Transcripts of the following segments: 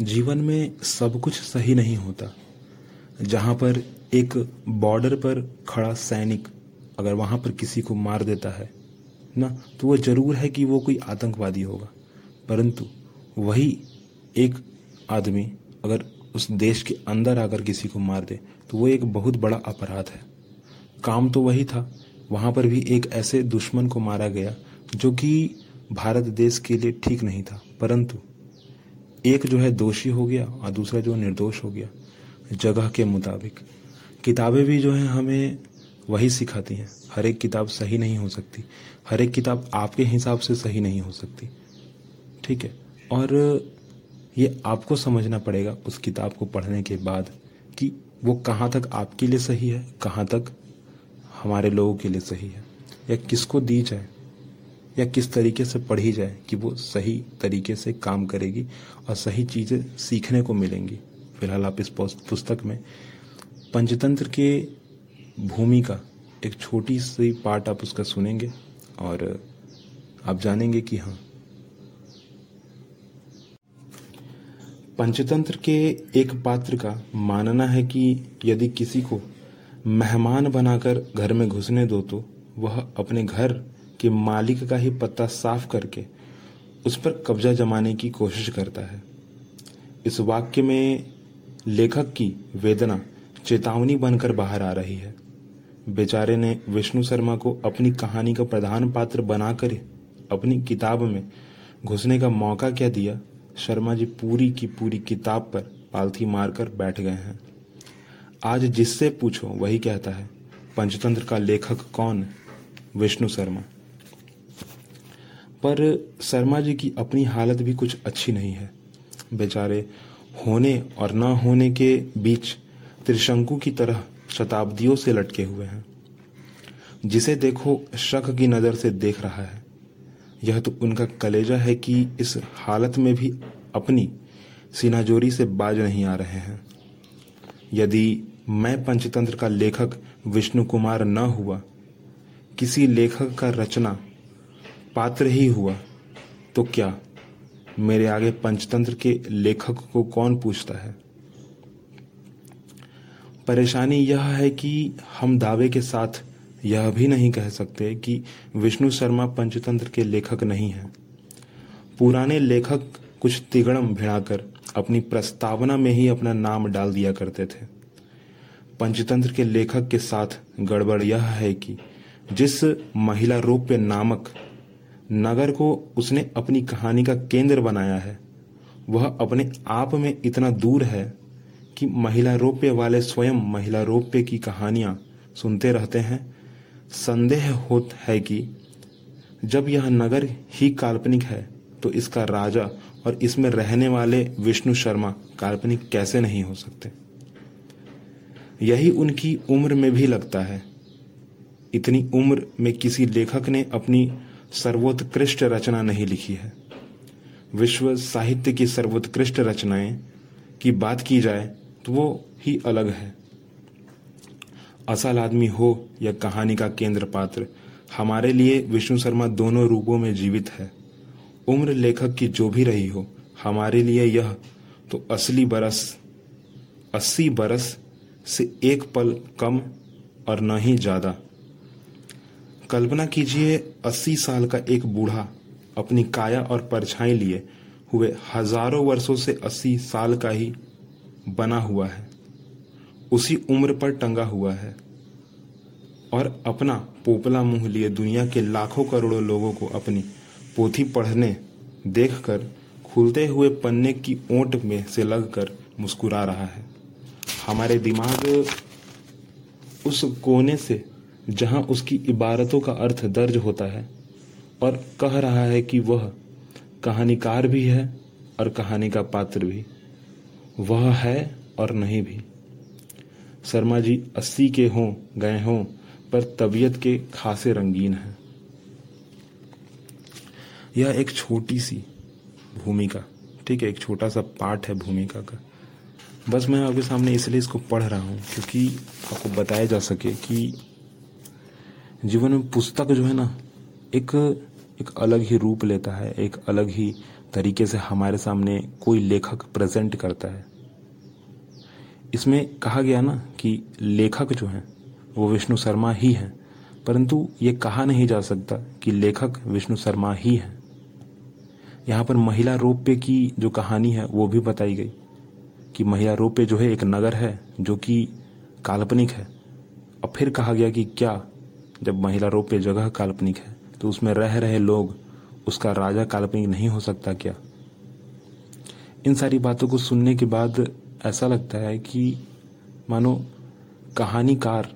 जीवन में सब कुछ सही नहीं होता। जहाँ पर एक बॉर्डर पर खड़ा सैनिक अगर वहाँ पर किसी को मार देता है, ना तो वो ज़रूर है कि वो कोई आतंकवादी होगा। परंतु वही एक आदमी अगर उस देश के अंदर आकर किसी को मार दे तो वो एक बहुत बड़ा अपराध है। काम तो वही था। वहाँ पर भी एक ऐसे दुश्मन को मारा गया जो कि भारत देश के लिए ठीक नहीं था। परंतु एक जो है दोषी हो गया और दूसरा जो निर्दोष हो गया, जगह के मुताबिक। किताबें भी जो है हमें वही सिखाती हैं। हर एक किताब सही नहीं हो सकती। हर एक किताब आपके हिसाब से सही नहीं हो सकती। ठीक है? और ये आपको समझना पड़ेगा उस किताब को पढ़ने के बाद कि वो कहाँ तक आपके लिए सही है, कहाँ तक हमारे लोगों के लिए सही है। या किसको दी जाए? या किस तरीके से पढ़ी जाए कि वो सही तरीके से काम करेगी और सही चीज़ें सीखने को मिलेंगी। फ़िलहाल आप इस पुस्तक में पंचतंत्र के भूमिका एक छोटी सी पार्ट आप उसका सुनेंगे और आप जानेंगे कि हाँ। पंचतंत्र के एक पात्र का मानना है कि यदि किसी को मेहमान बनाकर घर में घुसने दो तो वह अपने घर के मालिक का ही पत्ता साफ़ करके उस पर कब्जा जमाने की कोशिश करता है। इस वाक्य में लेखक की वेदना चेतावनी बनकर बाहर आ रही है। बेचारे ने विष्णु शर्मा को अपनी कहानी का प्रधान पात्र बनाकर अपनी किताब में घुसने का मौका क्या दिया? शर्मा जी पूरी की पूरी किताब पर पालथी मारकर बैठ गए हैं। आज जिससे पूछो, वही कहता है, पंचतंत्र का लेखक कौन? विष्णु शर्मा। पर शर्मा जी की अपनी हालत भी कुछ अच्छी नहीं है। बेचारे होने और न होने के बीच त्रिशंकु की तरह शताब्दियों से लटके हुए हैं। जिसे देखो शक की नज़र से देख रहा है। यह तो उनका कलेजा है कि इस हालत में भी अपनी सीनाजोरी से बाज नहीं आ रहे हैं। यदि मैं पंचतंत्र का लेखक विष्णु कुमार न हुआ, किसी लेखक का रचना पात्र ही हुआ तो क्या मेरे आगे पंचतंत्र के लेखक को कौन पूछता है? परेशानी यह है कि हम दावे के साथ यह भी नहीं कह सकते कि विष्णु शर्मा पंचतंत्र के लेखक नहीं हैं। पुराने लेखक कुछ तिगड़म भिड़ाकर अपनी प्रस्तावना में ही अपना नाम डाल दिया करते थे। पंचतंत्र के लेखक के साथ गड़बड़ यह है कि जिस महिला रोप्य नामक नगर को उसने अपनी कहानी का केंद्र बनाया है। वह अपने आप में इतना दूर है कि महिला रोप्य वाले स्वयं महिला रोप्य की कहानियाँ सुनते रहते हैं। संदेह होता है कि जब यह नगर ही काल्पनिक है तो इसका राजा और इसमें रहने वाले विष्णु शर्मा काल्पनिक कैसे नहीं हो सकते? यही उनकी उम्र में भी लगता है। इतनी उम्र में किसी लेखक ने अपनी सर्वोत्कृष्ट रचना नहीं लिखी है। विश्व साहित्य की सर्वोत्कृष्ट रचनाएँ की बात की जाए तो वो ही अलग है। असल आदमी हो या कहानी का केंद्र पात्र, हमारे लिए विष्णु शर्मा दोनों रूपों में जीवित है। उम्र लेखक की जो भी रही हो, हमारे लिए यह तो असली बरस, अस्सी बरस से एक पल कम और न ही ज़्यादा। कल्पना कीजिए अस्सी साल का एक बूढ़ा अपनी काया और परछाई लिए हुए हज़ारों वर्षों से अस्सी साल का ही बना हुआ है। उसी उम्र पर टंगा हुआ है और अपना पोपला मुँह लिए दुनिया के लाखों करोड़ों लोगों को अपनी पोथी पढ़ने देखकर खुलते हुए पन्ने की ओट में से लगकर मुस्कुरा रहा है। हमारे दिमाग उस कोने से जहाँ उसकी इबारतों का अर्थ दर्ज होता है और कह रहा है कि वह कहानीकार भी है और कहानी का पात्र भी। वह है और नहीं भी। शर्मा जी, अस्सी के हों, गए हों, पर तबीयत के खासे रंगीन हैं। यह एक छोटी सी भूमिका, ठीक है, एक छोटा सा पार्ट है भूमिका का। बस मैं आपके सामने इसलिए इसको पढ़ रहा हूँ क्योंकि आपको बताया जा सके कि जीवन में पुस्तक जो है ना, एक एक अलग ही रूप लेता है, एक अलग ही तरीके से हमारे सामने कोई लेखक प्रेजेंट करता है। इसमें कहा गया ना कि लेखक जो है, वो विष्णु शर्मा ही है, परंतु ये कहा नहीं जा सकता कि लेखक विष्णु शर्मा ही है। यहाँ पर महिला रोप्य की जो कहानी है, वो भी बताई गई कि महिला रोप्य जो है एक नगर है, जो कि काल्पनिक है। और फिर कहा गया कि क्या जब महिला रोप्य जगह काल्पनिक है तो उसमें रह रहे लोग, उसका राजा काल्पनिक नहीं हो सकता क्या? इन सारी बातों को सुनने के बाद ऐसा लगता है कि, मानो, कहानीकार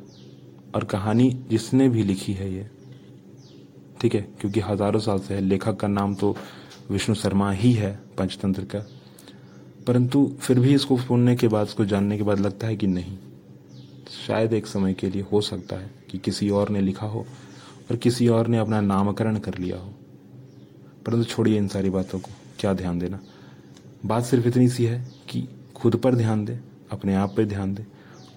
और कहानी जिसने भी लिखी है ये, ठीक है, क्योंकि हज़ारों साल से है, लेखक का नाम तो विष्णु शर्मा ही है, पंचतंत्र का। परंतु फिर भी इसको सुनने के बाद, इसको जानने के बाद लगता है कि नहीं। शायद एक समय के लिए हो सकता है कि किसी और ने लिखा हो और किसी और ने अपना नामकरण कर लिया हो। परंतु छोड़िए इन सारी बातों को, क्या ध्यान देना? बात सिर्फ़ इतनी सी है कि खुद पर ध्यान दें, अपने आप पर ध्यान दें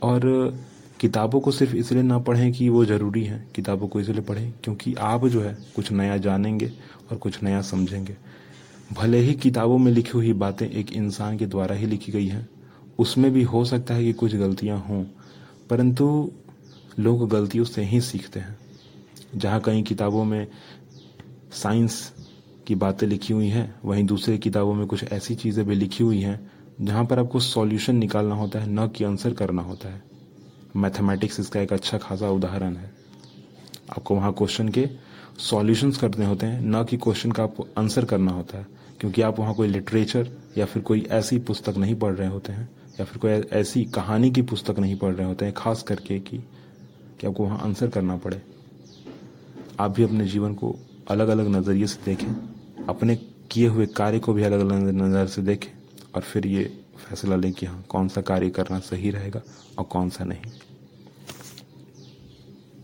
और किताबों को सिर्फ़ इसलिए ना पढ़ें कि वो ज़रूरी है। किताबों को इसलिए पढ़ें क्योंकि आप जो है कुछ नया जानेंगे और कुछ नया समझेंगे। भले ही किताबों में लिखी हुई बातें एक इंसान के द्वारा ही लिखी गई हैं, उसमें भी हो सकता है कि कुछ गलतियाँ हों। परंतु लोग गलतियों से ही सीखते हैं। जहाँ कहीं किताबों में साइंस की बातें लिखी हुई हैं, वहीं दूसरी किताबों में कुछ ऐसी चीज़ें भी लिखी हुई हैं, जहाँ पर आपको सॉल्यूशन निकालना होता है, न कि आंसर करना होता है। मैथमेटिक्स इसका एक अच्छा खासा उदाहरण है। आपको वहाँ क्वेश्चन के सॉल्यूशंस करने होते हैं, न कि क्वेश्चन का आपको आंसर करना होता है, क्योंकि आप वहाँ कोई लिटरेचर या फिर कोई ऐसी पुस्तक नहीं पढ़ रहे होते हैं या फिर कोई ऐसी कहानी की पुस्तक नहीं पढ़ रहे होते हैं खास करके कि, कि आपको वहाँ आंसर करना पड़े। आप भी अपने जीवन को अलग अलग नज़रिए से देखें अपने किए हुए कार्य को भी अलग अलग नज़र से देखें और फिर ये फैसला लें कि हाँ कौन सा कार्य करना सही रहेगा और कौन सा नहीं।